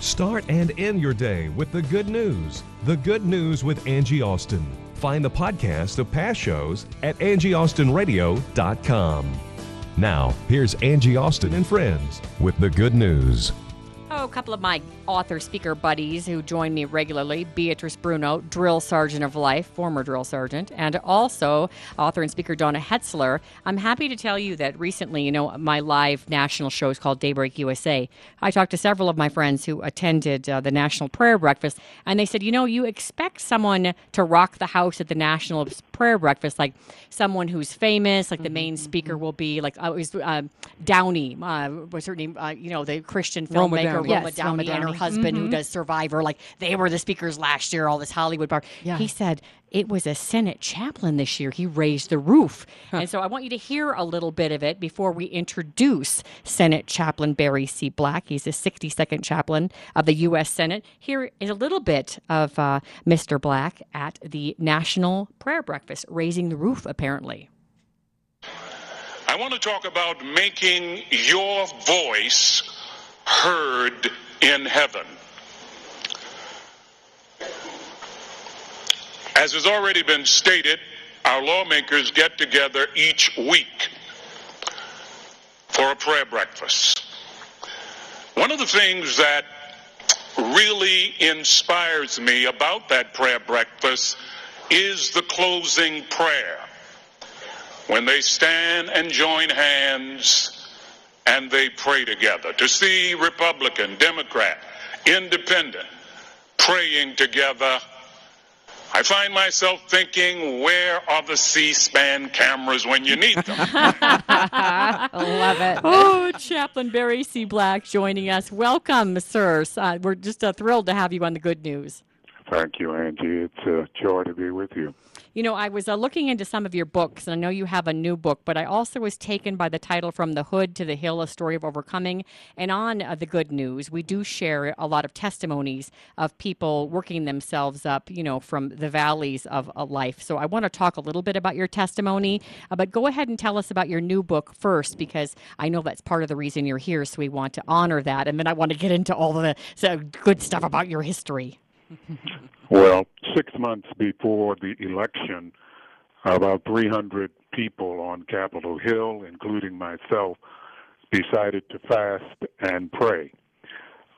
Start and end your day with the good news. The Good News with Angie Austin. Find the podcast of past shows at angieaustinradio.com. Now, here's Angie Austin and friends with the good news. A couple of my author speaker buddies who join me regularly Beatrice Bruno, drill sergeant of life, former drill sergeant, and also author and speaker Donna Hetzler. I'm happy to tell you that recently, you know, my live national show is called Daybreak USA. I talked to several of my friends who attended uh, the National Prayer Breakfast, and they said, you know, you expect someone to rock the house at the National Prayer Breakfast, like someone who's famous, like the main Mm-hmm, speaker will be, like, uh, was uh, Downey, uh, was her name, uh, you know, the Christian Roma filmmaker, Downey. Roma Yes, Downey, Roma and her Downey. husband who does Survivor. Like they were the speakers last year, all this Hollywood bar. Yeah. He said it was a Senate chaplain this year. He raised the roof. And so I want you to hear a little bit of it before we introduce Senate Chaplain Barry C. Black. He's the 62nd chaplain of the U.S. Senate. Here is a little bit of uh, Mr. Black at the National Prayer Breakfast, raising the roof, apparently. I want to talk about making your voice heard in heaven. As has already been stated, our lawmakers get together each week for a prayer breakfast. One of the things that really inspires me about that prayer breakfast is the closing prayer when they stand and join hands and they pray together. To see Republican, Democrat, Independent praying together, I find myself thinking, where are the C SPAN cameras when you need them? I love it. Oh, Chaplain Barry C. Black joining us. Welcome, sir. Uh, we're just uh, thrilled to have you on the good news. Thank you, Angie. It's a joy to be with you. You know, I was uh, looking into some of your books, and I know you have a new book, but I also was taken by the title From the Hood to the Hill A Story of Overcoming. And on uh, the good news, we do share a lot of testimonies of people working themselves up, you know, from the valleys of uh, life. So I want to talk a little bit about your testimony, uh, but go ahead and tell us about your new book first, because I know that's part of the reason you're here. So we want to honor that. And then I want to get into all the good stuff about your history. Well, six months before the election, about 300 people on Capitol Hill, including myself, decided to fast and pray.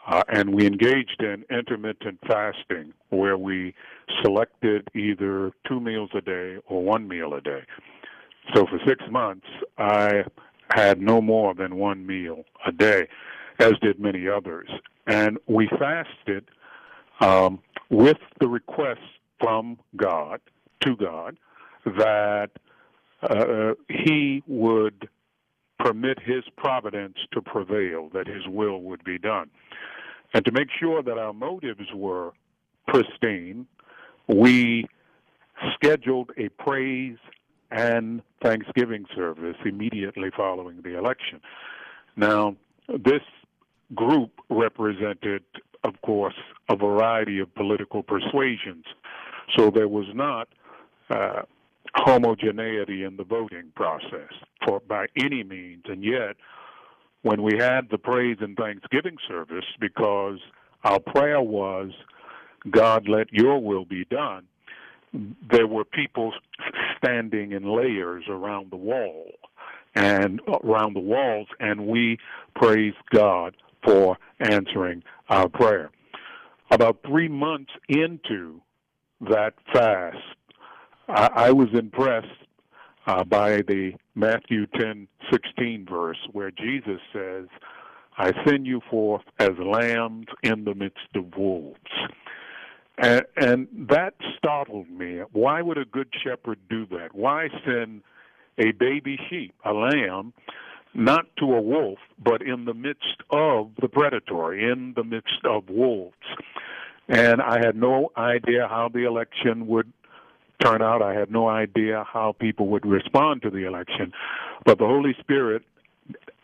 Uh, and we engaged in intermittent fasting where we selected either two meals a day or one meal a day. So for six months, I had no more than one meal a day, as did many others. And we fasted um, with the request from God to God that uh, He would permit His providence to prevail, that His will would be done. And to make sure that our motives were pristine, we scheduled a praise and Thanksgiving service immediately following the election. Now, this group represented, of course, a variety of political persuasions. So there was not uh, homogeneity in the voting process for by any means. And yet, when we had the praise and thanksgiving service, because our prayer was, God, let your will be done, there were people standing in layers around the wall and around the walls, and we praised God for answering our prayer. About three months into that fast, I, I was impressed uh, by the Matthew ten sixteen verse where Jesus says, "I send you forth as lambs in the midst of wolves." And, and that startled me. Why would a good shepherd do that? Why send a baby sheep, a lamb, not to a wolf, but in the midst of the predatory, in the midst of wolves? And I had no idea how the election would turn out. I had no idea how people would respond to the election. But the Holy Spirit,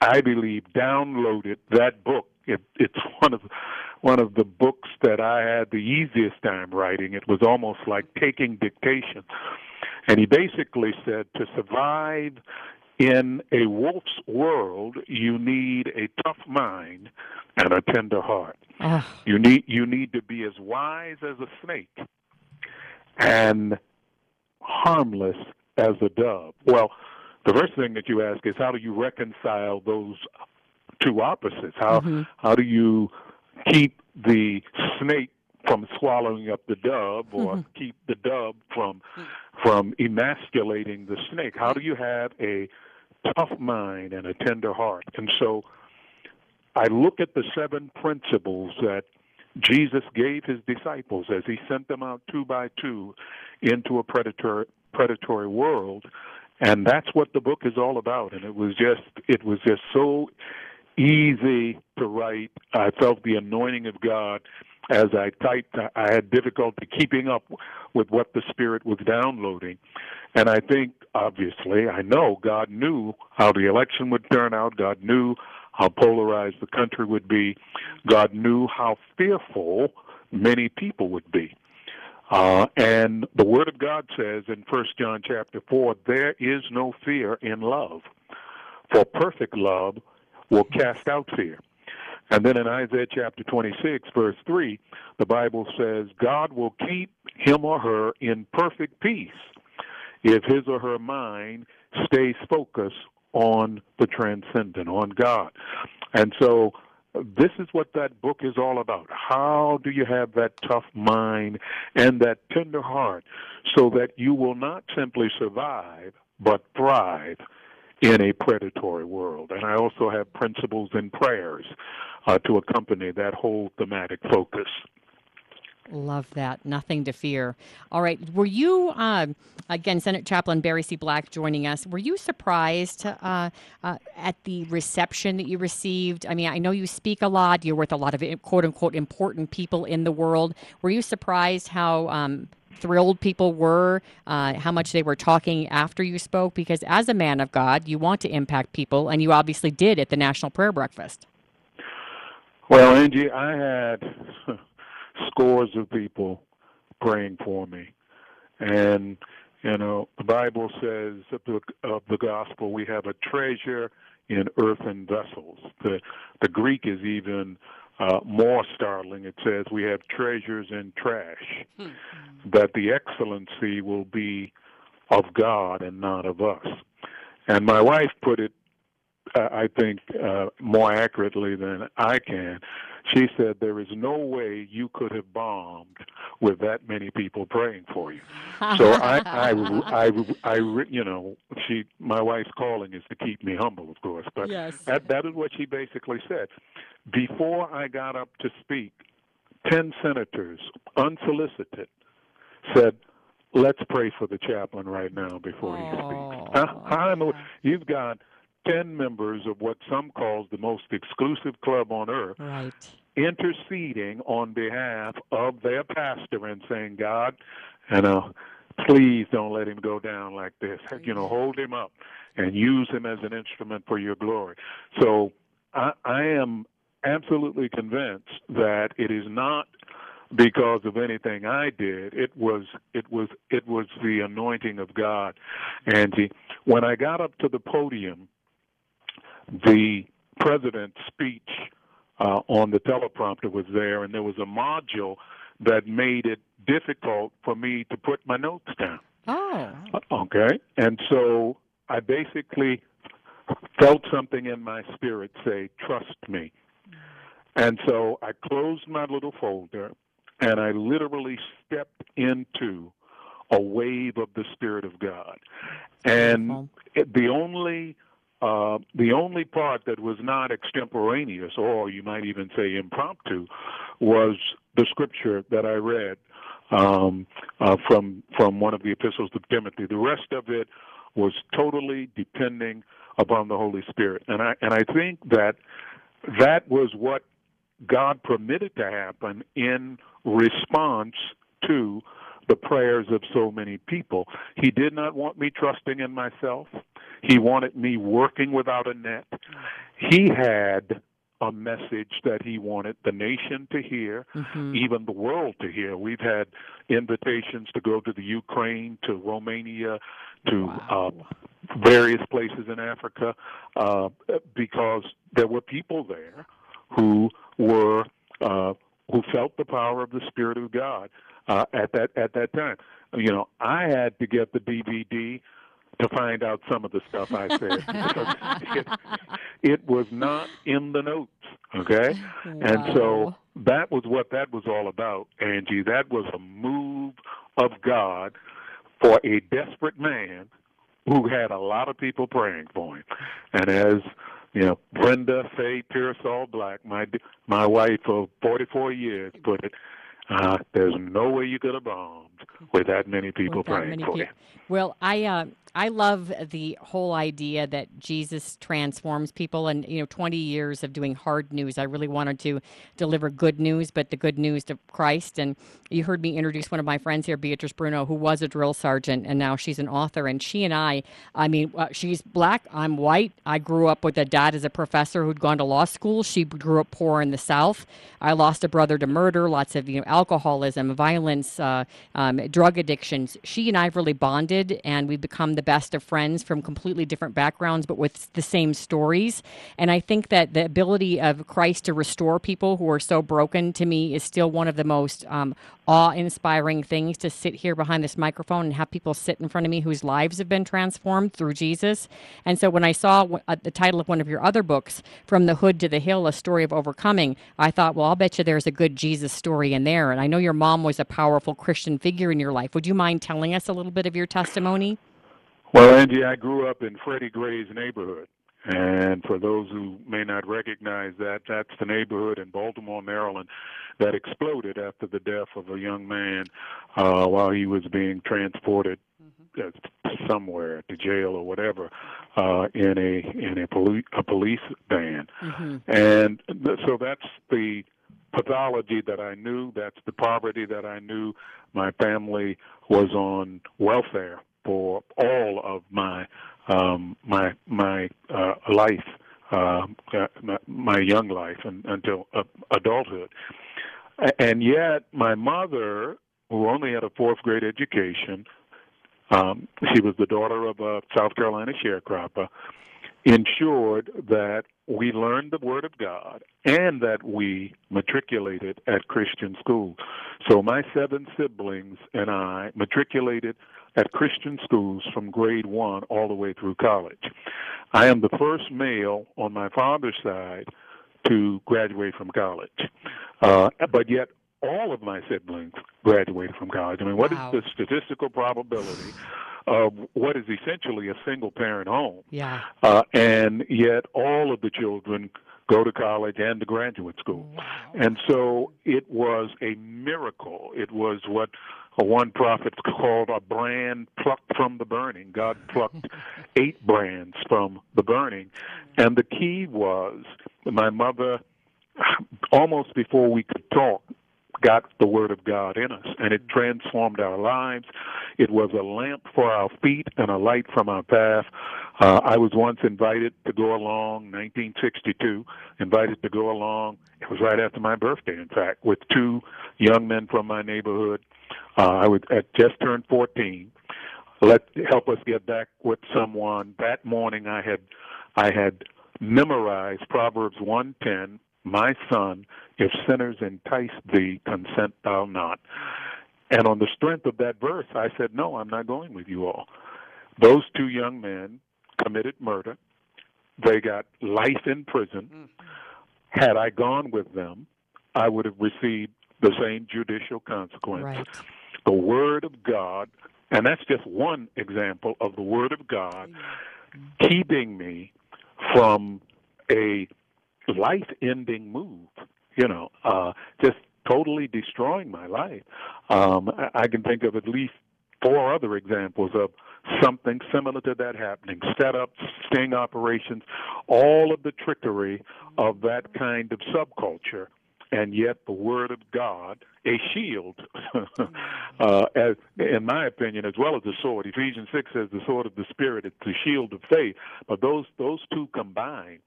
I believe, downloaded that book. It, it's one of one of the books that I had the easiest time writing. It was almost like taking dictation. And he basically said to survive in a wolf's world, you need a tough mind and a tender heart. Oh. You need you need to be as wise as a snake and harmless as a dove. Well, the first thing that you ask is how do you reconcile those two opposites? How Mm-hmm. how do you keep the snake from swallowing up the dove or Mm-hmm. keep the dove from from emasculating the snake? How do you have a tough mind and a tender heart? And so I look at the seven principles that Jesus gave his disciples as he sent them out two by two into a predatory predatory world and that's what the book is all about and it was just it was just so easy to write i felt the anointing of god as i typed i had difficulty keeping up with what the spirit was downloading. And i think obviously i know god knew how the election would turn out. God knew how polarized the country would be. God knew how fearful many people would be. Uh, and the Word of God says in First John chapter four, there is no fear in love, for perfect love will cast out fear. And then in Isaiah chapter 26, verse 3, the Bible says, God will keep him or her in perfect peace if his or her mind stays focused on the transcendent, on God. And so this is what that book is all about. How do you have that tough mind and that tender heart so that you will not simply survive, but thrive in a predatory world? And I also have principles and prayers uh, to accompany that whole thematic focus. Love that. Nothing to fear. All right. Were you, um, again, Senate Chaplain Barry C. Black joining us, were you surprised uh, uh, at the reception that you received? I mean, I know you speak a lot, you're with a lot of quote unquote important people in the world. Were you surprised how um, thrilled people were, uh, how much they were talking after you spoke? Because as a man of God, you want to impact people, and you obviously did at the National Prayer Breakfast. Well, Angie, I had scores of people praying for me. And, you know, the Bible says of the, of the gospel, we have a treasure in earthen vessels. The, the Greek is even uh, more startling. It says we have treasures in trash, that the excellency will be of God and not of us. And my wife put it uh, I think uh, more accurately than I can. She said there is no way you could have bombed with that many people praying for you. So I, I, I, I, you know, she, my wife's calling is to keep me humble, of course, but Yes. that that is what she basically said. Before I got up to speak, ten senators, unsolicited, said, "Let's pray for the chaplain right now before he speaks." Huh? I'm you've got 10 members of what some calls the most exclusive club on earth Right. interceding on behalf of their pastor and saying, God, you know, please don't let him go down like this. You know, hold him up and use him as an instrument for your glory. So I, I am absolutely convinced that it is not because of anything I did. It was it was it was the anointing of God. Angie, when I got up to the podium, the president's speech uh, on the teleprompter was there, and there was a module that made it difficult for me to put my notes down. Oh. Okay, and so I basically felt something in my spirit say, "Trust me." And so I closed my little folder, and I literally stepped into a wave of the Spirit of God. And it, the only uh, the only part that was not extemporaneous, or you might even say impromptu, was the scripture that I read um, uh, from from one of the epistles of Timothy. The rest of it was totally depending upon the Holy Spirit, and I and I think that that was what God permitted to happen in response to the prayers of so many people. He did not want me trusting in myself. He wanted me working without a net. He had a message that he wanted the nation to hear, even the world to hear. We've had invitations to go to the Ukraine, to Romania, to uh, various places in Africa, uh, because there were people there who were uh, who felt the power of the Spirit of God uh, at that at that time. You know, I had to get the DVD to find out some of the stuff I said because it, it was not in the notes. Okay, wow. and so that was what that was all about, Angie. That was a move of God for a desperate man who had a lot of people praying for him. And as you know, Brenda Faye Pearsall Black, my my wife of 44 years, put it, uh, there's no way you could have bombed with that many people with praying many for people. you. Well, I uh, I love the whole idea that Jesus transforms people, and you know, 20 years of doing hard news. I really wanted to deliver good news, but the good news of Christ. And you heard me introduce one of my friends here, Beatrice Bruno, who was a drill sergeant, and now she's an author. And she and I, I mean, uh, she's black, I'm white. I grew up with a dad as a professor who'd gone to law school. She grew up poor in the South. I lost a brother to murder, lots of you know alcoholism, violence, uh, um, drug addictions. She and I have really bonded, and we've become the best of friends from completely different backgrounds, but with the same stories. And I think that the ability of Christ to restore people who are so broken to me is still one of the most um, awe-inspiring things to sit here behind this microphone and have people sit in front of me whose lives have been transformed through Jesus. And so when I saw uh, the title of one of your other books, From the Hood to the Hill: A Story of Overcoming, I thought, well, I'll bet you there's a good Jesus story in there. And I know your mom was a powerful Christian figure in your life. Would you mind telling us a little bit of your testimony? Well, Angie, I grew up in Freddie Gray's neighborhood. And for those who may not recognize that, that's the neighborhood in Baltimore, Maryland, that exploded after the death of a young man uh, while he was being transported mm-hmm. somewhere to jail or whatever uh, in a in a, poli- a police van. Mm-hmm. And th- so that's the pathology that I knew. That's the poverty that I knew. My family was on welfare for all of my um, my my uh, life, uh, my, my young life, and, until uh, adulthood. And yet, my mother, who only had a fourth grade education, um, she was the daughter of a South Carolina sharecropper, ensured that we learned the Word of God and that we matriculated at Christian schools. So my seven siblings and I matriculated at Christian schools from grade one all the way through college. I am the first male on my father's side to graduate from college, uh, but yet all of my siblings graduated from college. I mean, what wow. is the statistical probability of what is essentially a single parent home? Yeah. Uh, and yet all of the children go to college and to graduate school. Wow. And so it was a miracle. It was what one prophet called a brand plucked from the burning. God plucked eight brands from the burning. And the key was my mother, almost before we could talk, got the Word of God in us, and it transformed our lives. It was a lamp for our feet and a light from our path. Uh, I was once invited to go along, 1962, invited to go along. It was right after my birthday, in fact, with two young men from my neighborhood. Uh, I was at just turned 14. Let help us get back with someone. That morning, I had I had memorized Proverbs 110 my son, if sinners entice thee, consent thou not. And on the strength of that verse, I said, No, I'm not going with you all. Those two young men committed murder. They got life in prison. Had I gone with them, I would have received the same judicial consequence. Right. The Word of God, and that's just one example of the Word of God keeping me from a life ending move, you know, uh, just totally destroying my life. Um, I can think of at least four other examples of something similar to that happening setups, sting operations, all of the trickery of that kind of subculture and yet the Word of God, a shield, uh, as in my opinion, as well as a sword. Ephesians six says the sword of the Spirit. It's the shield of faith. But those those two combined,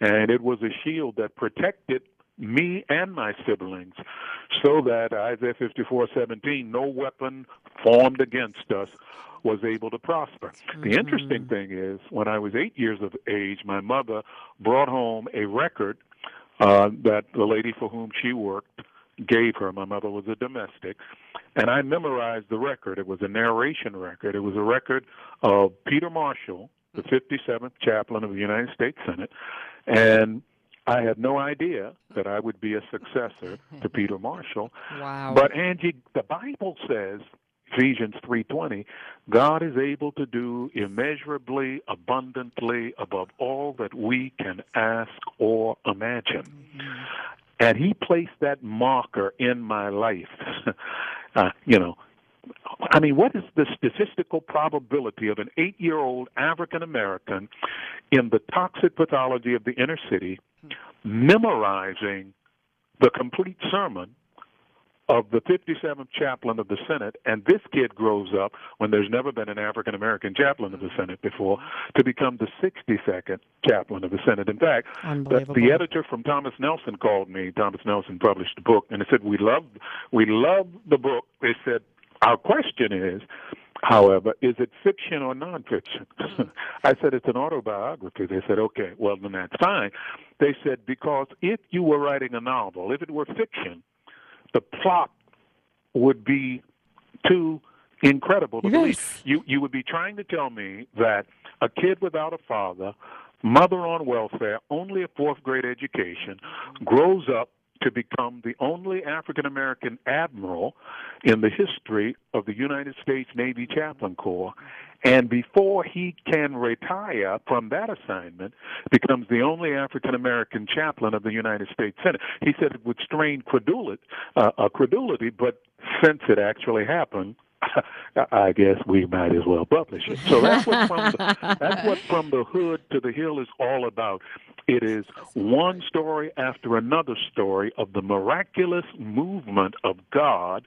and it was a shield that protected me and my siblings, so that Isaiah fifty four seventeen, no weapon formed against us was able to prosper. Mm-hmm. The interesting thing is, when I was eight years of age, my mother brought home a record uh, that the lady for whom she worked gave her. My mother was a domestic. And I memorized the record. It was a narration record. It was a record of Peter Marshall, the 57th chaplain of the United States Senate. And I had no idea that I would be a successor to Peter Marshall. Wow. But Angie, the Bible says Ephesians 3:20, God is able to do immeasurably abundantly above all that we can ask or imagine. And he placed that marker in my life. uh, you know, I mean, what is the statistical probability of an eight year old African American in the toxic pathology of the inner city memorizing the complete sermon of the 57th chaplain of the Senate, and this kid grows up when there's never been an African American chaplain of the mm-hmm. Senate before to become the 62nd chaplain of the Senate. In fact, the, the editor from Thomas Nelson called me. Thomas Nelson published a book, and they said we love we love the book. They said our question is. However, is it fiction or nonfiction? Mm-hmm. I said it's an autobiography. They said, okay, well then that's fine. They said because if you were writing a novel, if it were fiction, the plot would be too incredible to believe. You you would be trying to tell me that a kid without a father, mother on welfare, only a fourth grade education, grows up to become the only African American admiral in the history of the United States Navy Chaplain Corps. And before he can retire from that assignment, becomes the only African American chaplain of the United States Senate. He said it would strain credulity, uh, uh, credulity, but since it actually happened, I guess we might as well publish it. So that's what the, that's what from the hood to the hill is all about. It is one story after another story of the miraculous movement of God,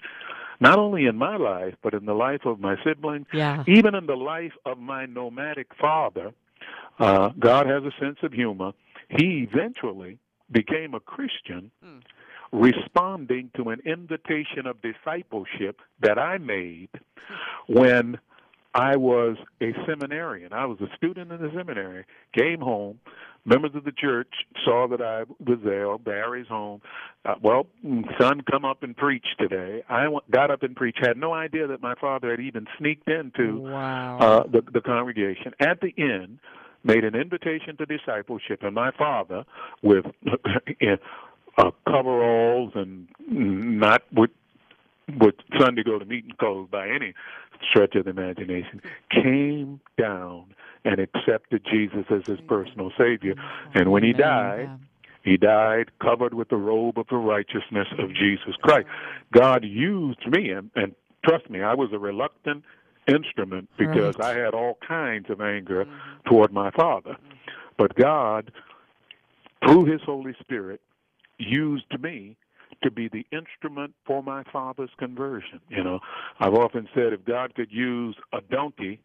not only in my life but in the life of my siblings, Yeah. even in the life of my nomadic father. Uh, God has a sense of humor. He eventually became a Christian responding to an invitation of discipleship that I made when I was a seminarian. I was a student in the seminary, came home, members of the church saw that I was there, Barry's home. Uh, well, son, come up and preach today. I w- got up and preached, had no idea that my father had even sneaked into Wow. uh, the, the congregation. At the end, made an invitation to discipleship, and my father, with uh, coveralls and not with with Sunday go to meeting clothes by any stretch of the imagination, came down and accepted Jesus as his personal Savior. And when he died, he died covered with the robe of the righteousness of Jesus Christ. God used me, and, and trust me, I was a reluctant instrument because I had all kinds of anger mm-hmm. toward my father. But God, through his Holy Spirit, used me to be the instrument for my father's conversion. You know, I've often said if God could use a donkey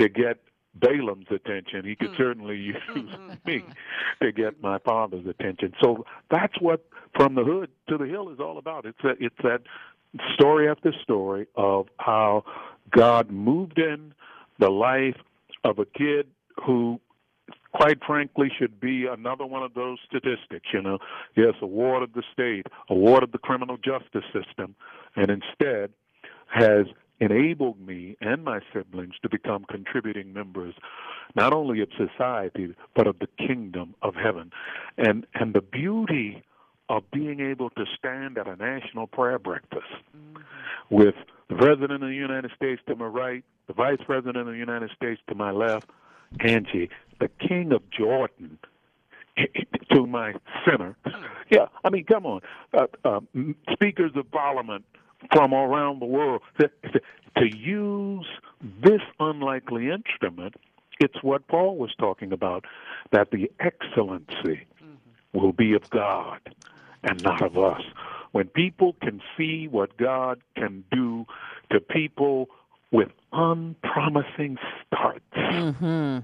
to get Balaam's attention, he could mm. certainly use mm, mm, me to get my father's attention. So that's what from the hood to the hill is all about. It's that it's that story after story of how God moved in the life of a kid who quite frankly should be another one of those statistics, you know. Yes, award of the state, award of the criminal justice system, and instead has enabled me and my siblings to become contributing members not only of society but of the kingdom of heaven. And and the beauty of being able to stand at a national prayer breakfast with the President of the United States to my right, the Vice President of the United States to my left, Angie, the King of Jordan to my center. Yeah, I mean, come on. Uh, uh, speakers of Parliament from around the world to, to use this unlikely instrument. It's what Paul was talking about that the excellency mm-hmm. will be of God and not of us. When people can see what God can do to people with unpromising starts. Mm-hmm.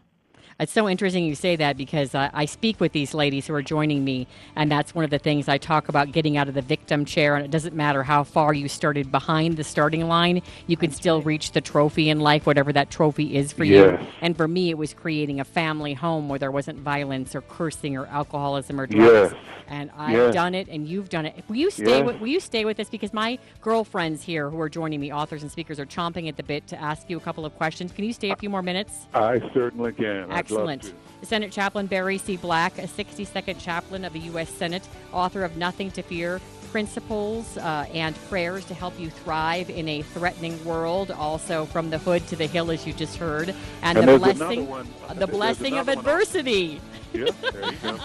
It's so interesting you say that because uh, I speak with these ladies who are joining me, and that's one of the things I talk about getting out of the victim chair. And it doesn't matter how far you started behind the starting line, you can still reach the trophy in life, whatever that trophy is for Yes. you. And for me, it was creating a family home where there wasn't violence or cursing or alcoholism or drugs. Yes. And I've Yes. done it, and you've done it. Will you stay? Yes. With, will you stay with us? Because my girlfriends here, who are joining me, authors and speakers, are chomping at the bit to ask you a couple of questions. Can you stay a few more minutes? I certainly can. I'd Excellent. love. Senate Chaplain Barry C. Black, a 62nd chaplain of the U.S. Senate, author of Nothing to Fear. Principles uh, and prayers to help you thrive in a threatening world. Also, from the hood to the hill, as you just heard, and, And the blessing, one. the blessing of another one. adversity. Yeah, there you go.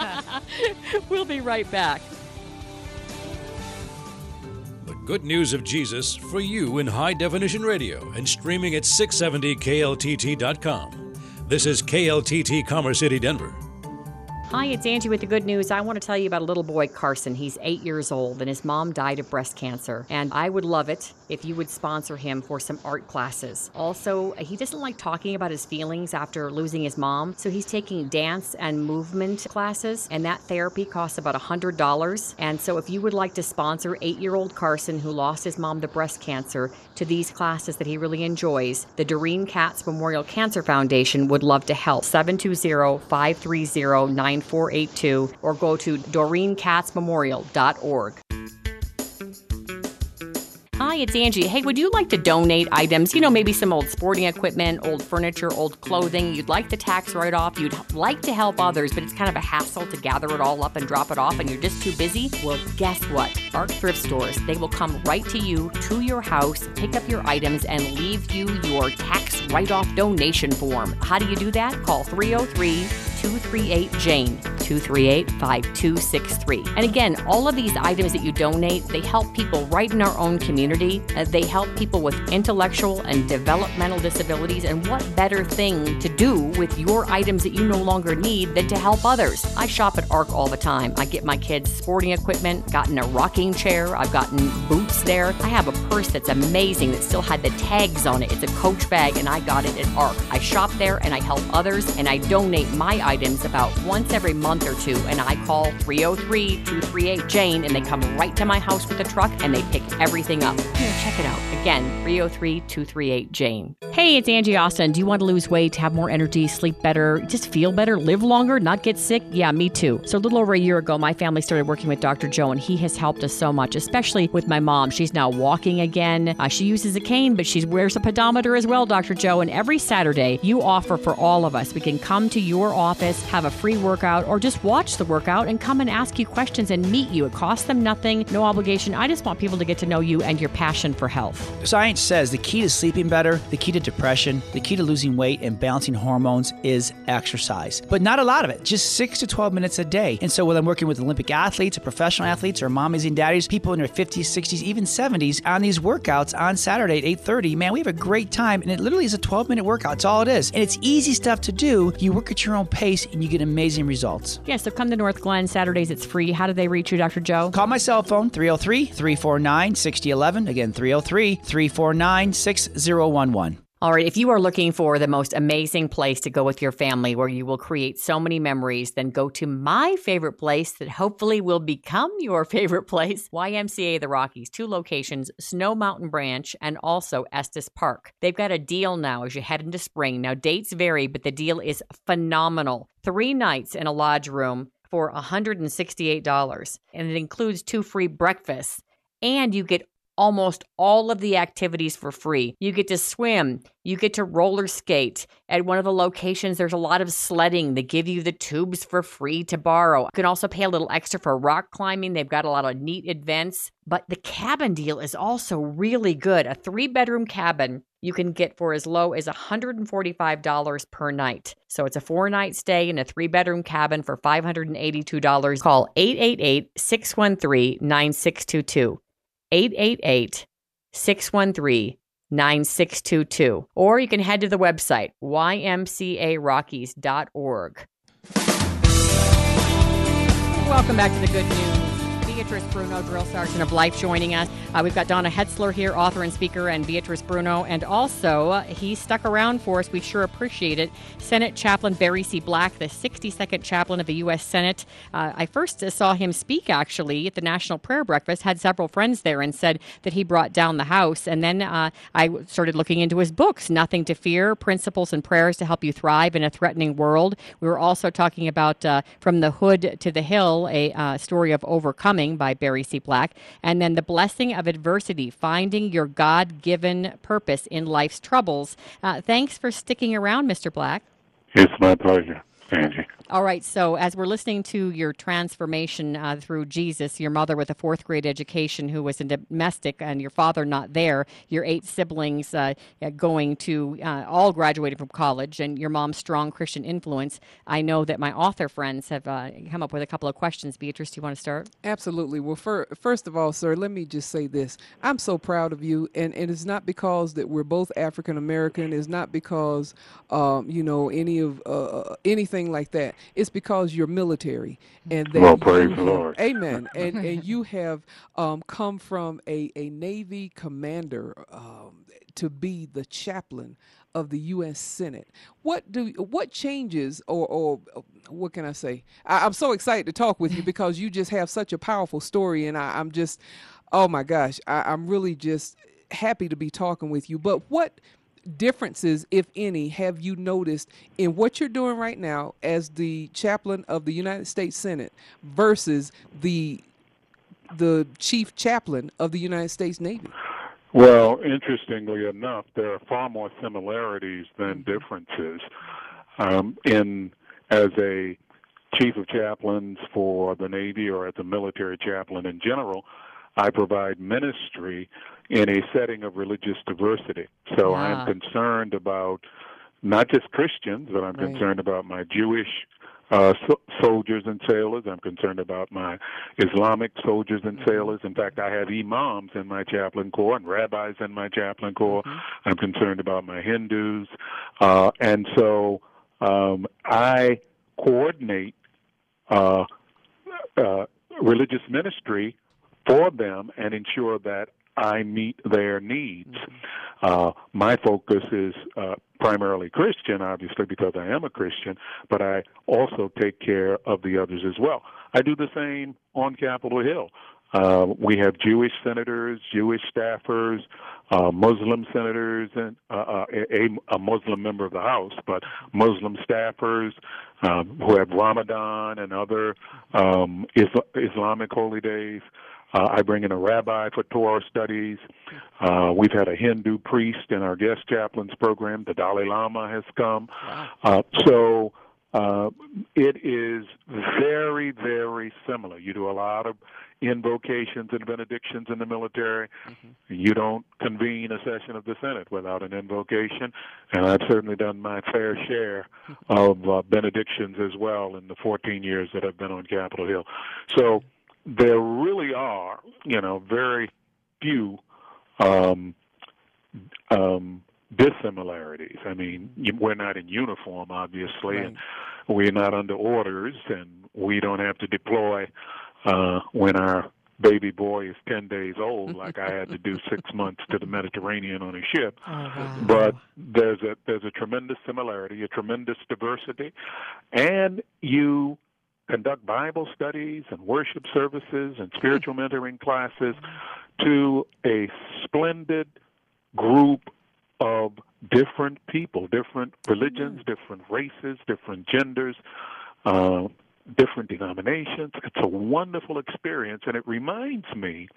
we'll be right back. The good news of Jesus for you in high definition radio and streaming at 670kltt.com. This is KLTT Commerce City, Denver. Hi, it's Angie with the good news. I want to tell you about a little boy, Carson. He's eight years old, and his mom died of breast cancer. And I would love it if you would sponsor him for some art classes. Also, he doesn't like talking about his feelings after losing his mom, so he's taking dance and movement classes, and that therapy costs about $100. And so, if you would like to sponsor eight year old Carson, who lost his mom to breast cancer, to these classes that he really enjoys, the Doreen Katz Memorial Cancer Foundation would love to help. 720 530 9482 or go to doreenkatzmemorial.org. Hi, it's Angie. Hey, would you like to donate items? You know, maybe some old sporting equipment, old furniture, old clothing. You'd like the tax write off. You'd like to help others, but it's kind of a hassle to gather it all up and drop it off, and you're just too busy. Well, guess what? Arc Thrift Stores, they will come right to you, to your house, pick up your items, and leave you your tax write off donation form. How do you do that? Call 303 238 Jane, 238 5263. And again, all of these items that you donate, they help people right in our own community. Uh, they help people with intellectual and developmental disabilities. And what better thing to do with your items that you no longer need than to help others? I shop at ARC all the time. I get my kids sporting equipment, gotten a rocking chair, I've gotten boots there. I have a purse that's amazing that still had the tags on it. It's a coach bag, and I got it at ARC. I shop there and I help others, and I donate my items about once every month or two. And I call 303 238 Jane, and they come right to my house with a truck and they pick everything up. Here, check it out. Again, 303 238 Jane. Hey, it's Angie Austin. Do you want to lose weight, have more energy, sleep better, just feel better, live longer, not get sick? Yeah, me too. So, a little over a year ago, my family started working with Dr. Joe, and he has helped us so much, especially with my mom. She's now walking again. Uh, she uses a cane, but she wears a pedometer as well, Dr. Joe. And every Saturday, you offer for all of us. We can come to your office, have a free workout, or just watch the workout and come and ask you questions and meet you. It costs them nothing, no obligation. I just want people to get to know you and your passion for health. Science says the key to sleeping better, the key to depression, the key to losing weight and balancing hormones is exercise. But not a lot of it, just 6 to 12 minutes a day. And so whether I'm working with Olympic athletes or professional athletes or mommies and daddies, people in their 50s, 60s, even 70s on these workouts on Saturday at 8:30, man, we have a great time and it literally is a 12-minute workout. It's all it is. And it's easy stuff to do. You work at your own pace and you get amazing results. Yeah, so come to Northglenn Saturdays. It's free. How do they reach you, Dr. Joe? Call my cell phone 303 349 6011. Again, 303 349 6011. All right, if you are looking for the most amazing place to go with your family where you will create so many memories, then go to my favorite place that hopefully will become your favorite place YMCA The Rockies, two locations, Snow Mountain Branch and also Estes Park. They've got a deal now as you head into spring. Now, dates vary, but the deal is phenomenal. Three nights in a lodge room for $168, and it includes two free breakfasts, and you get almost all of the activities for free. You get to swim, you get to roller skate. At one of the locations, there's a lot of sledding. They give you the tubes for free to borrow. You can also pay a little extra for rock climbing. They've got a lot of neat events. But the cabin deal is also really good. A three bedroom cabin you can get for as low as $145 per night. So it's a four night stay in a three bedroom cabin for $582. Call 888 613 9622. 888 613 9622. Or you can head to the website ymcarockies.org. Welcome back to the good news. Beatrice Bruno, Drill Sergeant of Life, joining us. Uh, we've got Donna Hetzler here, author and speaker, and Beatrice Bruno. And also, uh, he stuck around for us. We sure appreciate it. Senate Chaplain Barry C. Black, the 62nd chaplain of the U.S. Senate. Uh, I first saw him speak, actually, at the National Prayer Breakfast, had several friends there, and said that he brought down the House. And then uh, I started looking into his books, Nothing to Fear Principles and Prayers to Help You Thrive in a Threatening World. We were also talking about uh, From the Hood to the Hill, a uh, story of overcoming by Barry C. Black. And then The Blessing of Adversity, Finding Your God Given Purpose in Life's Troubles. Uh, thanks for sticking around, Mr. Black. It's my pleasure, Angie. All right. So, as we're listening to your transformation uh, through Jesus, your mother with a fourth grade education who was a domestic, and your father not there, your eight siblings uh, going to uh, all graduating from college, and your mom's strong Christian influence, I know that my author friends have uh, come up with a couple of questions. Beatrice, do you want to start? Absolutely. Well, for, first of all, sir, let me just say this. I'm so proud of you, and, and it's not because that we're both African American. It's not because, um, you know, any of uh, uh, anything like that it's because you're military and that well, praise the Lord. Amen. and and you have um, come from a, a Navy commander um, to be the chaplain of the U.S. Senate. What do what changes or or what can I say? I, am so excited to talk with you because you just have such a powerful story, and I, am just, oh my gosh, I, I'm really just happy to be talking with you. But what differences, if any, have you noticed in what you're doing right now as the chaplain of the United States Senate versus the the chief chaplain of the United States Navy? Well, interestingly enough, there are far more similarities than mm-hmm. differences. Um, in as a chief of chaplains for the Navy or as a military chaplain in general, I provide ministry in a setting of religious diversity. So I'm concerned about not just Christians, but I'm right. concerned about my Jewish uh, so- soldiers and sailors. I'm concerned about my Islamic soldiers and mm-hmm. sailors. In fact, I have imams in my chaplain corps and rabbis in my chaplain corps. Mm-hmm. I'm concerned about my Hindus. Uh, and so um, I coordinate uh, uh, religious ministry for them and ensure that I meet their needs. Mm-hmm. Uh, my focus is uh, primarily Christian, obviously, because I am a Christian, but I also take care of the others as well. I do the same on Capitol Hill. Uh, we have Jewish senators, Jewish staffers, uh, Muslim senators, and uh, uh a, a Muslim member of the House, but Muslim staffers um, who have Ramadan and other um, Islamic holy days. Uh, I bring in a rabbi for Torah studies. Uh, we've had a Hindu priest in our guest chaplains program. The Dalai Lama has come. Uh, so uh, it is very, very similar. You do a lot of invocations and benedictions in the military. Mm-hmm. You don't convene a session of the Senate without an invocation, and I've certainly done my fair share of uh, benedictions as well in the 14 years that I've been on Capitol Hill. So there really are, you know, very few um, um, dissimilarities. I mean, we're not in uniform, obviously, right. and we're not under orders, and we don't have to deploy uh, when our baby boy is 10 days old like I had to do 6 months to the Mediterranean on a ship oh, wow. but there's a there's a tremendous similarity a tremendous diversity and you conduct Bible studies and worship services and spiritual hmm. mentoring classes to a splendid group of different people, different religions, hmm. different races, different genders, uh, different denominations. It's a wonderful experience, and it reminds me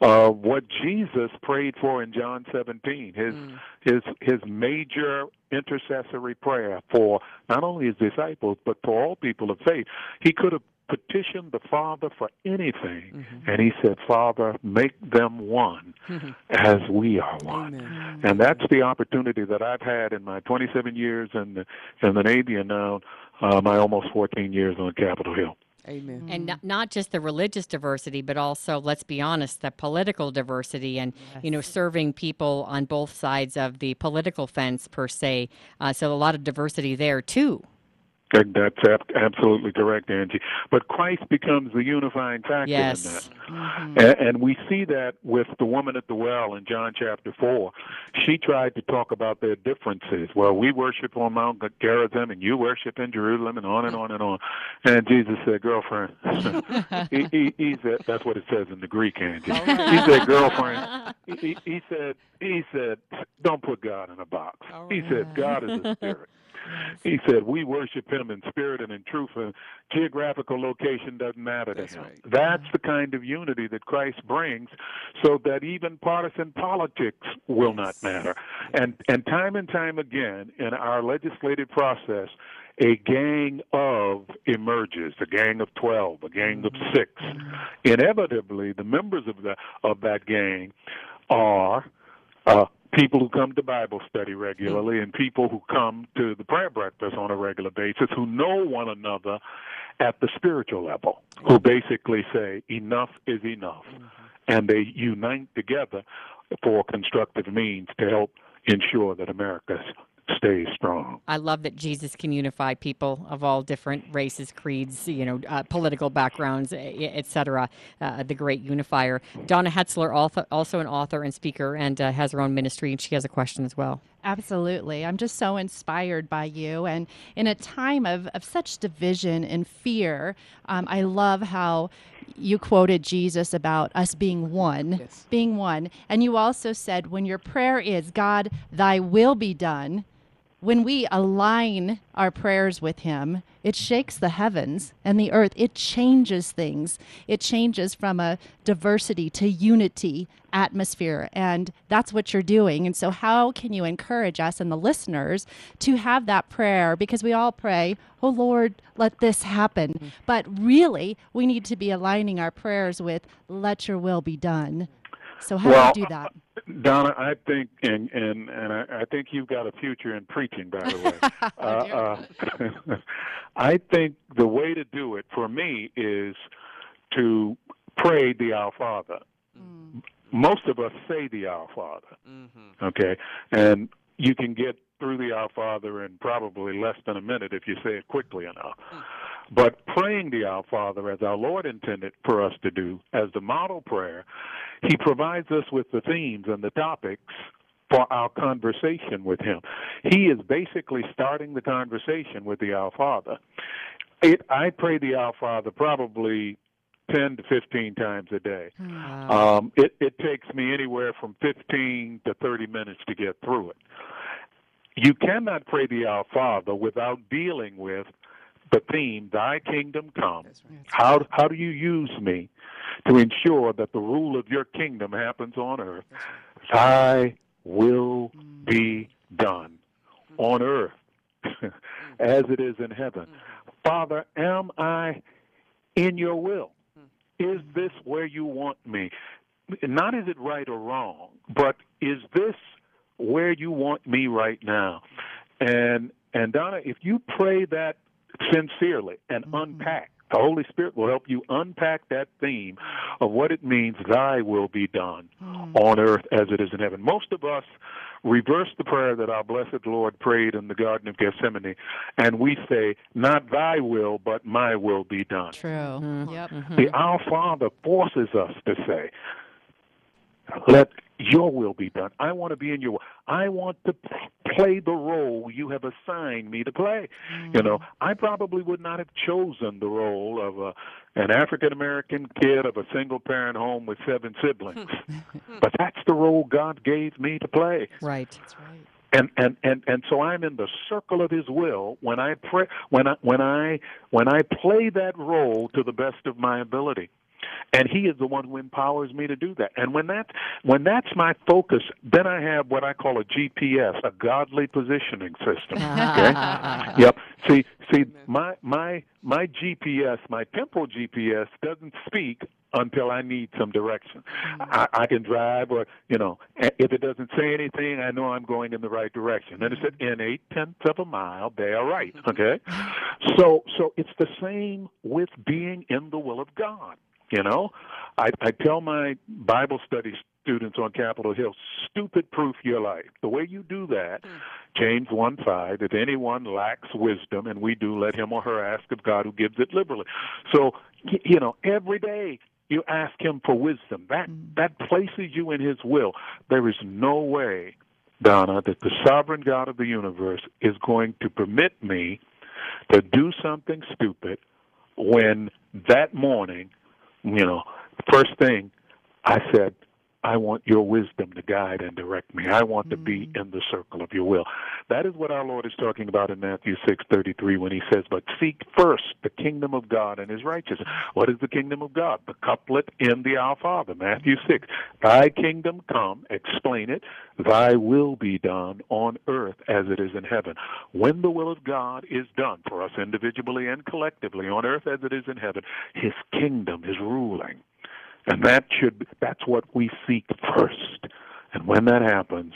uh, what Jesus prayed for in John 17, his mm. his his major intercessory prayer for not only his disciples but for all people of faith. He could have petitioned the Father for anything, mm-hmm. and he said, "Father, make them one, mm-hmm. as we are one." Amen. And that's the opportunity that I've had in my 27 years in the in the Navy, and now uh, my almost 14 years on Capitol Hill. Amen. And not, not just the religious diversity, but also, let's be honest, the political diversity and, yes. you know, serving people on both sides of the political fence, per se. Uh, so a lot of diversity there, too. And that's ab- absolutely correct, Angie. But Christ becomes the unifying factor Yes. in that. Mm-hmm. And, and we see that with the woman at the well in John chapter 4. She tried to talk about their differences. Well, we worship on Mount Gerizim and you worship in Jerusalem and on and on and on. And Jesus said, girlfriend, he, he, he said, that's what it says in the Greek, Angie. He said, girlfriend, he, he, he said, he said, don't put God in a box. He said, God is a spirit. He said, We worship him in spirit and in truth, and geographical location doesn't matter to That's him. right. That's the kind of unity that Christ brings, so that even partisan politics will not matter. And, and time and time again in our legislative process, a gang of emerges, a gang of 12, a gang of 6 Inevitably, the members of, the, of that gang are uh, people who come to Bible study regularly mm. and people who come to the prayer breakfast on a regular basis who know one another at the spiritual level, who mm-hmm. basically say, enough is enough. Mm-hmm. And they unite together for constructive means to help ensure that America stays strong. I love that Jesus can unify people of all different races, creeds, you know, uh, political backgrounds, etc. Uh, the great unifier. Donna Hetzler, author, also an author and speaker, and uh, has her own ministry, and she has a question as well. Absolutely. I'm just so inspired by you. And in a time of, of such division and fear, um, I love how you quoted Jesus about us being one, Yes. being one. And you also said, when your prayer is, God, thy will be done, when we align our prayers with Him, it shakes the heavens and the earth. It changes things. It changes from a diversity to unity atmosphere. And that's what you're doing. And so, how can you encourage us and the listeners to have that prayer? Because we all pray, Oh Lord, let this happen. Mm-hmm. But really, we need to be aligning our prayers with, Let your will be done. So, how Well, do you do that? Donna, I think, and and and I, I think you've got a future in preaching, by the way. uh, uh, I think the way to do it for me is to pray the Our Father. Most of us say the Our Father, Mm-hmm. okay, and you can get through the Our Father in probably less than a minute if you say it quickly enough. But praying the Our Father, as our Lord intended for us to do, as the model prayer, He provides us with the themes and the topics for our conversation with Him. He is basically starting the conversation with the Our Father. It, I pray the Our Father probably 10 to 15 times a day. Um, it, it takes me anywhere from 15 to 30 minutes to get through it. You cannot pray the Our Father without dealing with the theme, Thy kingdom come. How, how do you use me to ensure that the rule of your kingdom happens on earth? Thy will mm. be done on earth mm. as it is in heaven. Mm. Father, am I in your will? Is this where you want me? Not is it right or wrong, but is this where you want me right now? And and Donna, if you pray that sincerely and mm-hmm. unpack, the Holy Spirit will help you unpack that theme of what it means thy will be done mm. on earth as it is in heaven. Most of us reverse the prayer that our blessed Lord prayed in the Garden of Gethsemane, and we say, Not thy will, but my will be done. True. Mm-hmm. Yep. Mm-hmm. The Our Father forces us to say, let your will be done. I want to be in your will. I want to play the role you have assigned me to play. You know, mm. I probably would not have chosen the role of a, an African American kid of a single parent home with seven siblings. but that's the role God gave me to play Right. That's Right. and and and and so I'm in the circle of His will when I pray when I when I when I play that role to the best of my ability, and He is the one who empowers me to do that. And when that when that's my focus, then I have what I call a GPS, a godly positioning system. Okay. yep. See, see, my my my GPS, my temporal GPS, doesn't speak until I need some direction. Mm-hmm. I, I can drive, or you know, if it doesn't say anything, I know I'm going in the right direction. And it said, mm-hmm. in eight tenths of a mile, they are right. Mm-hmm. Okay, so so it's the same with being in the will of God. You know, I, I tell my Bible study students on Capitol Hill, stupid proof your life. The way you do that, hmm. James 1 5, if anyone lacks wisdom, and we do, let him or her ask of God who gives it liberally. So, you know, every day you ask him for wisdom. That hmm. that places you in his will. There is no way, Donna, that the sovereign God of the universe is going to permit me to do something stupid when that morning, you know, first thing I said, I want your wisdom to guide and direct me. I want to be mm. in the circle of your will. That is what our Lord is talking about in Matthew 6:33 when he says, "But seek first the kingdom of God and his righteousness." What is the kingdom of God? The couplet in the Our Father, Matthew 6. Thy kingdom come, explain it, thy will be done on earth as it is in heaven. When the will of God is done for us individually and collectively on earth as it is in heaven, his kingdom is ruling. And that should that's what we seek first. And when that happens,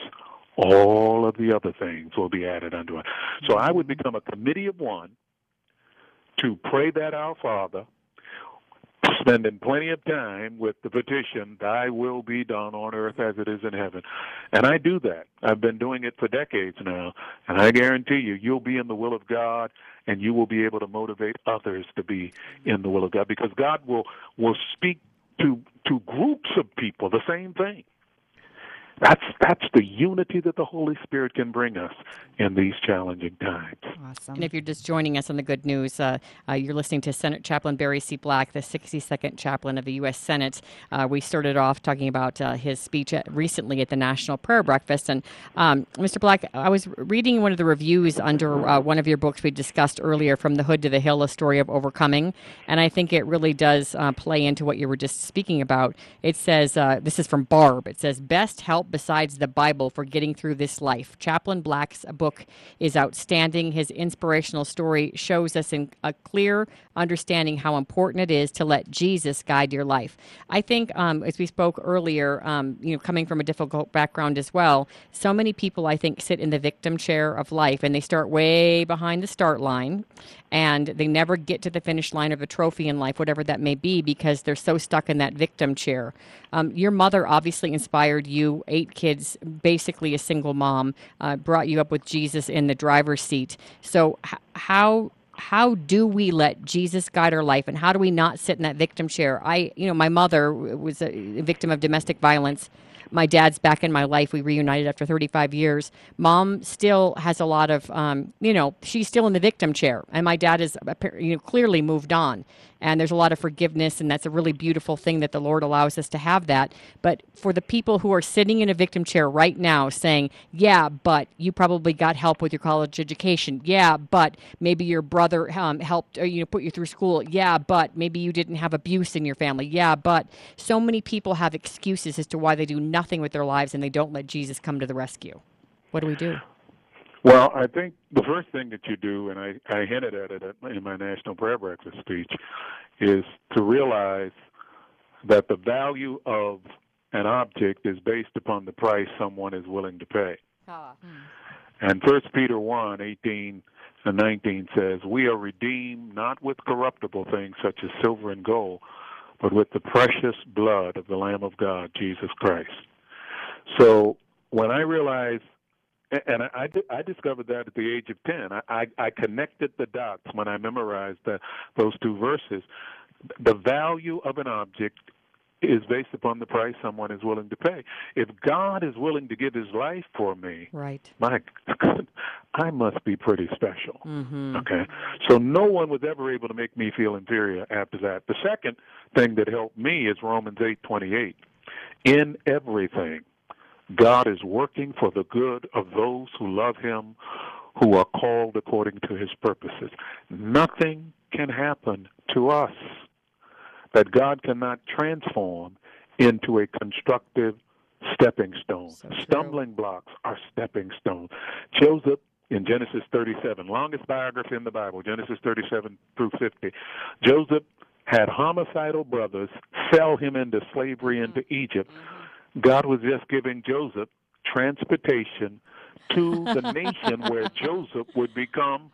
all of the other things will be added unto us. So I would become a committee of one to pray that our Father, spending plenty of time with the petition, Thy will be done on earth as it is in heaven. And I do that. I've been doing it for decades now. And I guarantee you, you'll be in the will of God and you will be able to motivate others to be in the will of God because God will will speak to to groups of people the same thing. That's that's the unity that the Holy Spirit can bring us in these challenging times. Awesome. And if you're just joining us on the good news, uh, uh, you're listening to Senate Chaplain Barry C. Black, the 62nd chaplain of the U.S. Senate. Uh, we started off talking about uh, his speech at, recently at the National Prayer Breakfast. And um, Mr. Black, I was reading one of the reviews under uh, one of your books we discussed earlier, From the Hood to the Hill, a story of overcoming. And I think it really does uh, play into what you were just speaking about. It says, this is from Barb, it says, best help besides the Bible for getting through this life. Chaplain Black's book is outstanding. His inspirational story shows us in a clear understanding how important it is to let Jesus guide your life. I think, um, as we spoke earlier, um, you know, coming from a difficult background as well, so many people I think sit in the victim chair of life and they start way behind the start line and they never get to the finish line of a trophy in life, whatever that may be, because they're so stuck in that victim chair. Um, your mother obviously inspired you, eight kids, basically a single mom, uh, brought you up with Jesus in the driver's seat. So, h- how how do we let Jesus guide our life and how do we not sit in that victim chair? I, you know, my mother was a victim of domestic violence. My dad's back in my life. We reunited after 35 years. Mom still has a lot of, um, you know, she's still in the victim chair, and my dad is, you know, clearly moved on. And there's a lot of forgiveness, and that's a really beautiful thing that the Lord allows us to have that. But for the people who are sitting in a victim chair right now, saying, "Yeah, but you probably got help with your college education. Yeah, but maybe your brother um, helped, or, you know, put you through school. Yeah, but maybe you didn't have abuse in your family. Yeah, but so many people have excuses as to why they do nothing with their lives and they don't let Jesus come to the rescue. What do we do? Well, I think the first thing that you do, and I, I hinted at it in my National Prayer Breakfast speech, is to realize that the value of an object is based upon the price someone is willing to pay. Ah. And First Peter 1, 18 and 19 says, We are redeemed not with corruptible things such as silver and gold, but with the precious blood of the Lamb of God, Jesus Christ. So when I realized and I, I, discovered that at the age of 10. I, I, connected the dots when I memorized the, those two verses. The value of an object is based upon the price someone is willing to pay. If God is willing to give his life for me, right. my God, I must be pretty special. Mm-hmm. Okay? So no one was ever able to make me feel inferior after that. The second thing that helped me is Romans 8:28. In everything God is working for the good of those who love him, who are called according to his purposes. Nothing can happen to us that God cannot transform into a constructive stepping stone. So Stumbling blocks are stepping stones. Joseph in Genesis 37, longest biography in the Bible, Genesis 37 through 50. Joseph had homicidal brothers sell him into slavery into Egypt. Mm-hmm God was just giving Joseph transportation to the nation where Joseph would become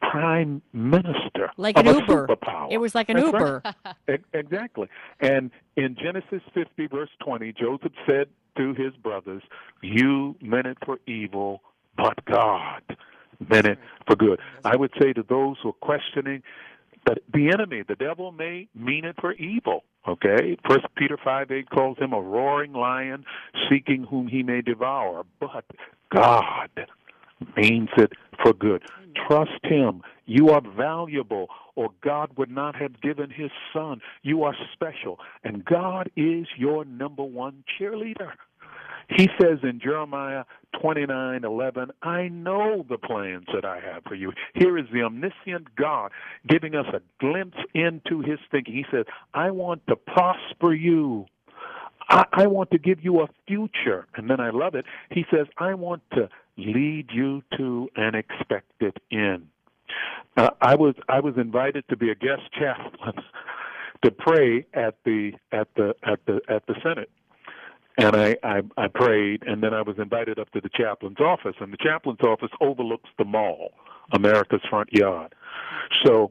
prime minister Like of an a Uber. superpower. It was like an That's. Uber. E- Exactly. And in Genesis 50, verse 20, Joseph said to his brothers, You meant it for evil, but God meant it for good. I would say to those who are questioning that the enemy, the devil, may mean it for evil. Okay? First Peter 5 8 calls him a roaring lion seeking whom he may devour. But God means it for good. Trust Him. You are valuable, or God would not have given His Son. You are special, and God is your number one cheerleader. He says in Jeremiah 29:11, "I know the plans that I have for you." Here is the omniscient God giving us a glimpse into His thinking. He says, "I want to prosper you." I, want to give you a future. And then I love it. He says, I want to lead you to an expected end. Uh, I was I was invited to be a guest chaplain to pray at the at the at the at the Senate. And I, I I prayed and then I was invited up to the chaplain's office and the chaplain's office overlooks the mall, America's front yard. So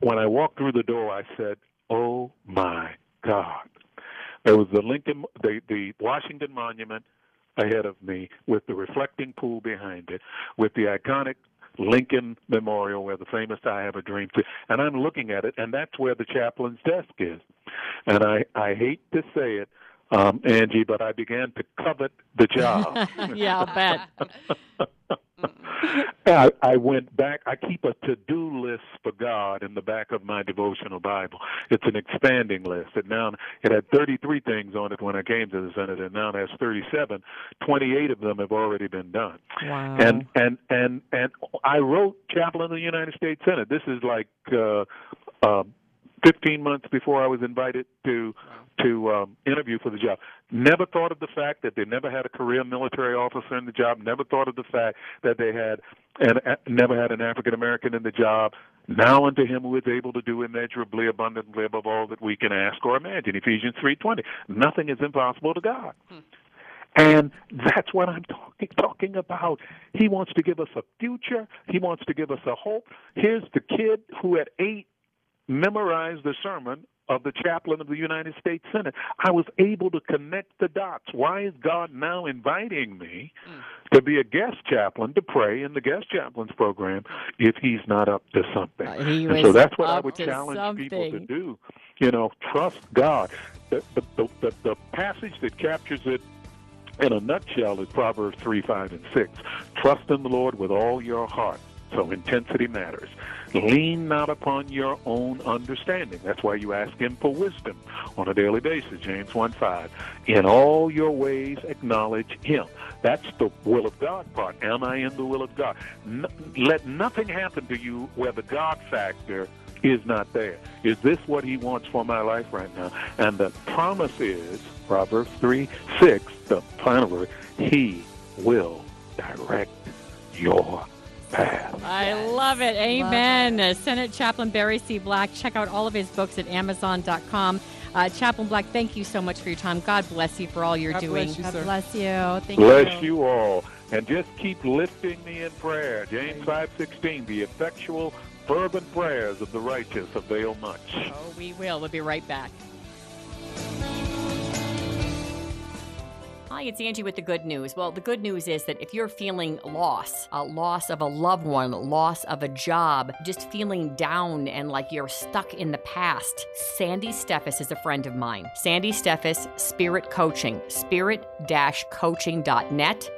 when I walked through the door I said, "Oh my God." There was the Lincoln, the the Washington Monument ahead of me, with the reflecting pool behind it, with the iconic Lincoln Memorial, where the famous "I Have a Dream," and I'm looking at it, and that's where the chaplain's desk is. And I I hate to say it, um, Angie, but I began to covet the job. yeah, I'll bet. I, I went back. I keep a to-do list for God in the back of my devotional Bible. It's an expanding list. And now it had 33 things on it when I came to the Senate, and now it has 37. 28 of them have already been done. Wow. And and and and I wrote chaplain of the United States Senate. This is like uh, uh, 15 months before I was invited to to um, interview for the job. Never thought of the fact that they never had a career military officer in the job. Never thought of the fact that they had and uh, never had an African American in the job. Now unto him who is able to do immeasurably abundantly above all that we can ask or imagine. Ephesians 3:20. Nothing is impossible to God. And that's what I'm talking talking about. He wants to give us a future. He wants to give us a hope. Here's the kid who at eight memorized the sermon of the chaplain of the United States Senate. I was able to connect the dots. Why is God now inviting me to be a guest chaplain to pray in the guest chaplains program if he's not up to something? Uh, so that's what I would challenge people to do. You know, trust God. The, the, the, the, the passage that captures it in a nutshell is Proverbs 3, 5, and 6. Trust in the Lord with all your heart. So intensity matters. Lean not upon your own understanding. That's why you ask Him for wisdom on a daily basis, James 1 5. In all your ways, acknowledge Him. That's the will of God part. Am I in the will of God? Let nothing happen to you where the God factor is not there. Is this what He wants for my life right now? And the promise is, Proverbs 3 6, the final word, He will direct your path. I love it. Amen. Uh, Senate Chaplain Barry C. Black. Check out all of his books at Amazon.com. Uh, Chaplain Black, thank you so much for your time. God bless you for all you're God doing. bless you, God sir. bless you. Thank Bless you. you all. And just keep lifting me in prayer. James 5.16, the effectual, fervent prayers of the righteous avail much. Oh, we will. We'll be right back. Hi, it's Angie with the good news. Well, the good news is that if you're feeling loss, a loss of a loved one, loss of a job, just feeling down and like you're stuck in the past, Sandy Steffes is a friend of mine. Sandy Steffes, Spirit Coaching, spirit-coaching.net.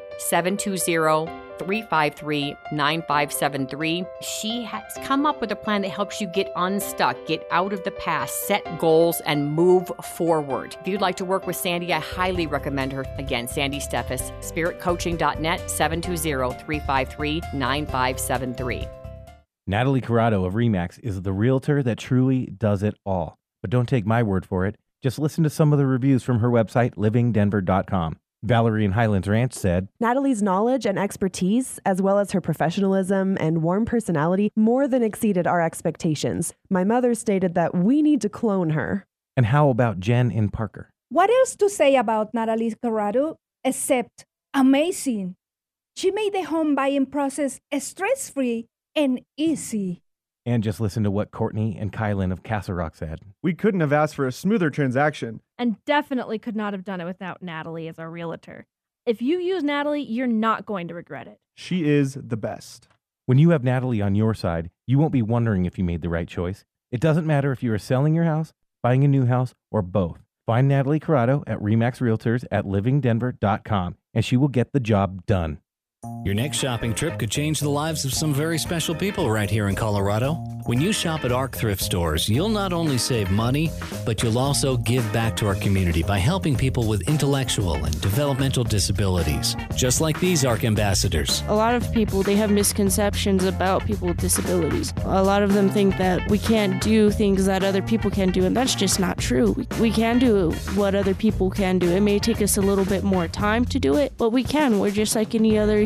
720-353-9573. She has come up with a plan that helps you get unstuck, get out of the past, set goals, and move forward. If you'd like to work with Sandy, I highly recommend her. Again, Sandy Steffes, spiritcoaching.net, 720-353-9573. Natalie Corrado of Remax is the realtor that truly does it all. But don't take my word for it. Just listen to some of the reviews from her website, livingdenver.com. Valerie in Highlands Ranch said, Natalie's knowledge and expertise, as well as her professionalism and warm personality, more than exceeded our expectations. My mother stated that we need to clone her. and how about Jen in Parker? What else to say about Natalie Corrado except amazing? She made the home buying process stress free and easy. And just listen to what Courtney and Kylan of Castle Rock said. We couldn't have asked for a smoother transaction. And definitely could not have done it without Natalie as our realtor. If you use Natalie, you're not going to regret it. She is the best. When you have Natalie on your side, you won't be wondering if you made the right choice. It doesn't matter if you are selling your house, buying a new house, or both. Find Natalie Corrado at REMAX Realtors at livingdenver.com and she will get the job done. Your next shopping trip could change the lives of some very special people right here in Colorado. When you shop at ARC thrift stores, you'll not only save money, but you'll also give back to our community by helping people with intellectual and developmental disabilities, just like these ARC ambassadors. A lot of people they have misconceptions about people with disabilities. A lot of them think that we can't do things that other people can do, and that's just not true. We, we can do what other people can do. It may take us a little bit more time to do it, but we can. We're just like any other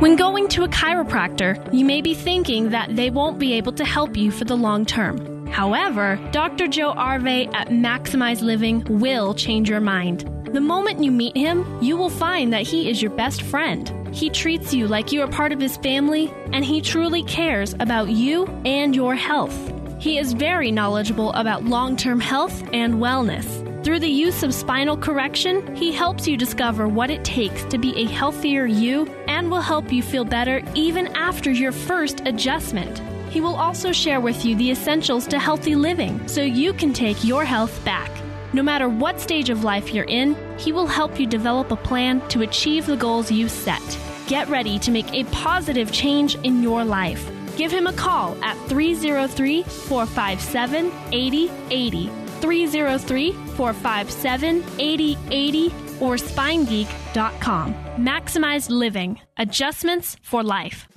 When going to a chiropractor, you may be thinking that they won't be able to help you for the long term. However, Dr. Joe Arve at Maximize Living will change your mind. The moment you meet him, you will find that he is your best friend. He treats you like you are part of his family, and he truly cares about you and your health. He is very knowledgeable about long term health and wellness. Through the use of spinal correction, he helps you discover what it takes to be a healthier you and will help you feel better even after your first adjustment. He will also share with you the essentials to healthy living so you can take your health back. No matter what stage of life you're in, he will help you develop a plan to achieve the goals you set. Get ready to make a positive change in your life. Give him a call at 303 457 8080. 303 457 8080 or spinegeek.com. Maximize living. Adjustments for life.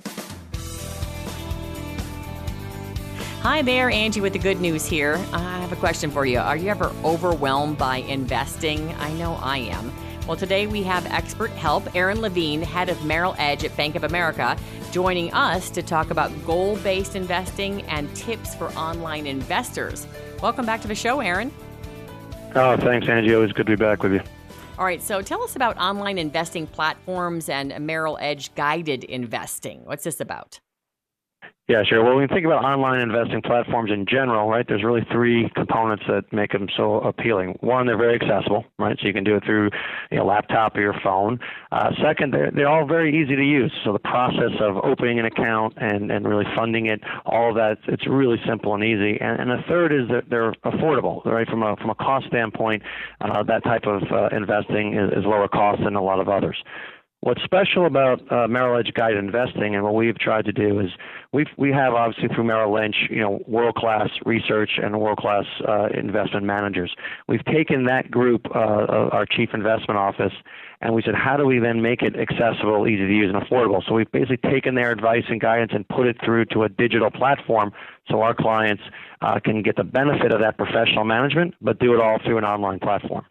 Hi there, Angie with the good news here. I have a question for you. Are you ever overwhelmed by investing? I know I am. Well, today we have expert help. Aron Levine, head of Merrill Edge at Bank of America, joining us to talk about goal based investing and tips for online investors. Welcome back to the show, Aron. Oh, thanks, Angie. Always good to be back with you. All right, so tell us about online investing platforms and Merrill Edge guided investing. What's this about? Yeah, sure. Well, when you think about online investing platforms in general, right, there's really three components that make them so appealing. One, they're very accessible, right, so you can do it through your laptop or your phone. Uh, second, they're, they're all very easy to use. So the process of opening an account and, and really funding it, all of that, it's really simple and easy. And, and the third is that they're affordable, right, from a, from a cost standpoint, uh, that type of uh, investing is, is lower cost than a lot of others. What's special about uh, Merrill Edge Guided Investing and what we've tried to do is we we have obviously through Merrill Lynch, you know, world class research and world class uh, investment managers. We've taken that group, uh, our chief investment office, and we said, how do we then make it accessible, easy to use, and affordable? So we've basically taken their advice and guidance and put it through to a digital platform, so our clients uh, can get the benefit of that professional management, but do it all through an online platform.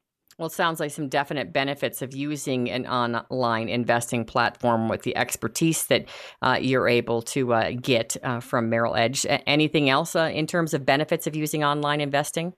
Well, it sounds like some definite benefits of using an online investing platform with the expertise that uh, you're able to uh, get uh, from Merrill Edge. Anything else uh, in terms of benefits of using online investing?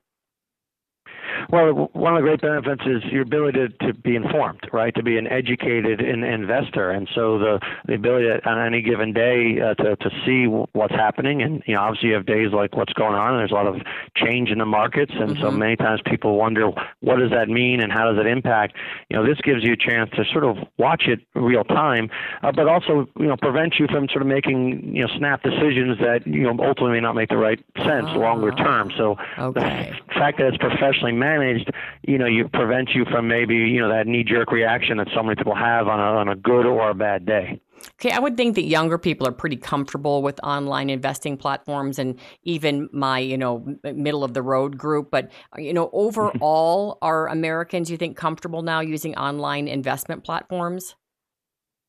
Well, one of the great benefits is your ability to, to be informed, right? To be an educated in, investor, and so the the ability on any given day uh, to to see what's happening, and you know, obviously you have days like what's going on, and there's a lot of change in the markets, and mm-hmm. so many times people wonder what does that mean and how does it impact. You know, this gives you a chance to sort of watch it real time, uh, but also you know prevent you from sort of making you know snap decisions that you know ultimately may not make the right sense uh, longer term. So okay. the fact that it's professionally managed managed, you know, you prevent you from maybe you know that knee jerk reaction that so many people have on a on a good or a bad day. Okay, I would think that younger people are pretty comfortable with online investing platforms, and even my, you know, middle of the road group. But you know, mm-hmm. overall, are Americans you think comfortable now using online investment platforms?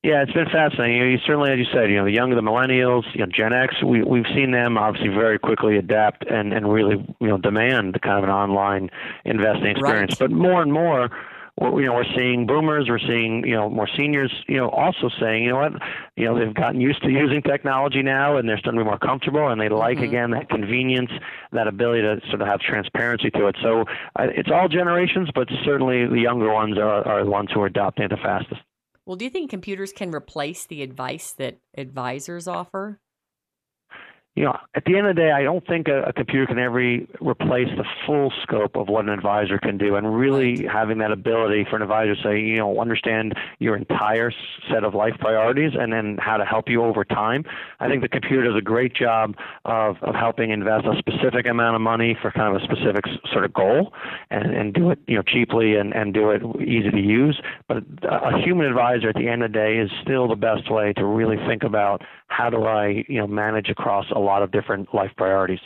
Yeah, it's been fascinating. You, know, you certainly, as you said, you know, the younger, the millennials, you know, Gen X, we we've seen them obviously very quickly adapt and and really you know demand the kind of an online investing experience. Right. But more and more, we're, you know, we're seeing boomers, we're seeing you know more seniors, you know, also saying, you know what, you know, they've gotten used to using technology now, and they're starting to be more comfortable, and they like again that convenience, that ability to sort of have transparency to it. So uh, it's all generations, but certainly the younger ones are are the ones who are adopting it the fastest. Well, do you think computers can replace the advice that advisors offer? You know, at the end of the day, I don't think a, a computer can ever replace the full scope of what an advisor can do, and really having that ability for an advisor to say, you know, understand your entire set of life priorities, and then how to help you over time. I think the computer does a great job of of helping invest a specific amount of money for kind of a specific sort of goal, and and do it, you know, cheaply and and do it easy to use. But a human advisor, at the end of the day, is still the best way to really think about how do I, you know, manage across a lot of different life priorities.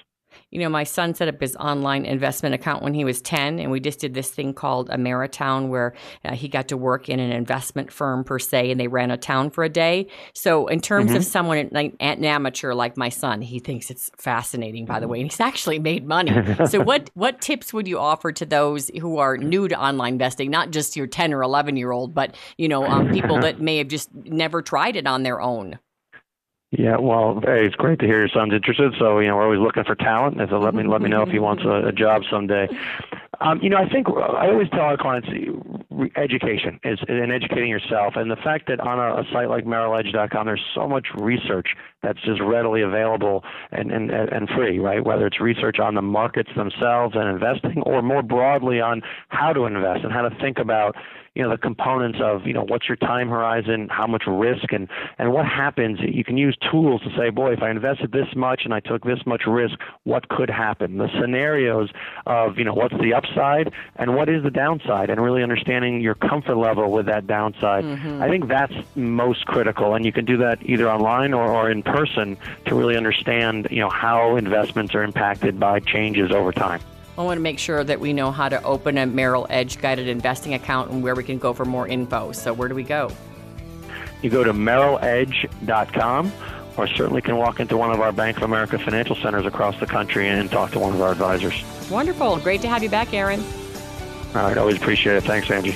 You know, my son set up his online investment account when he was 10, and we just did this thing called AmeriTowne where uh, he got to work in an investment firm per se, and they ran a town for a day. So, in terms of Mhm. someone, like an amateur like my son, he thinks it's fascinating, by the way, and he's actually made money. so, what, what tips would you offer to those who are new to online investing, not just your 10 or 11 year old, but, you know, um, people that may have just never tried it on their own? Yeah, well, hey, it's great to hear your son's interested. So you know, we're always looking for talent. And so let me let me know if he wants a, a job someday. Um, you know, I think I always tell our clients, re- education is and educating yourself, and the fact that on a, a site like MerrillEdge.com, there's so much research that's just readily available and, and and free, right? Whether it's research on the markets themselves and investing, or more broadly on how to invest and how to think about you know the components of you know what's your time horizon, how much risk, and and what happens. You can use tools to say, boy, if I invested this much and I took this much risk, what could happen? The scenarios of you know what's the upside and what is the downside, and really understanding your comfort level with that downside. Mm-hmm. I think that's most critical, and you can do that either online or, or in person to really understand you know how investments are impacted by changes over time. I want to make sure that we know how to open a Merrill Edge guided investing account and where we can go for more info. So, where do we go? You go to merrilledge.com or certainly can walk into one of our Bank of America financial centers across the country and talk to one of our advisors. Wonderful. Great to have you back, Aron. All right, always appreciate it. Thanks, Angie.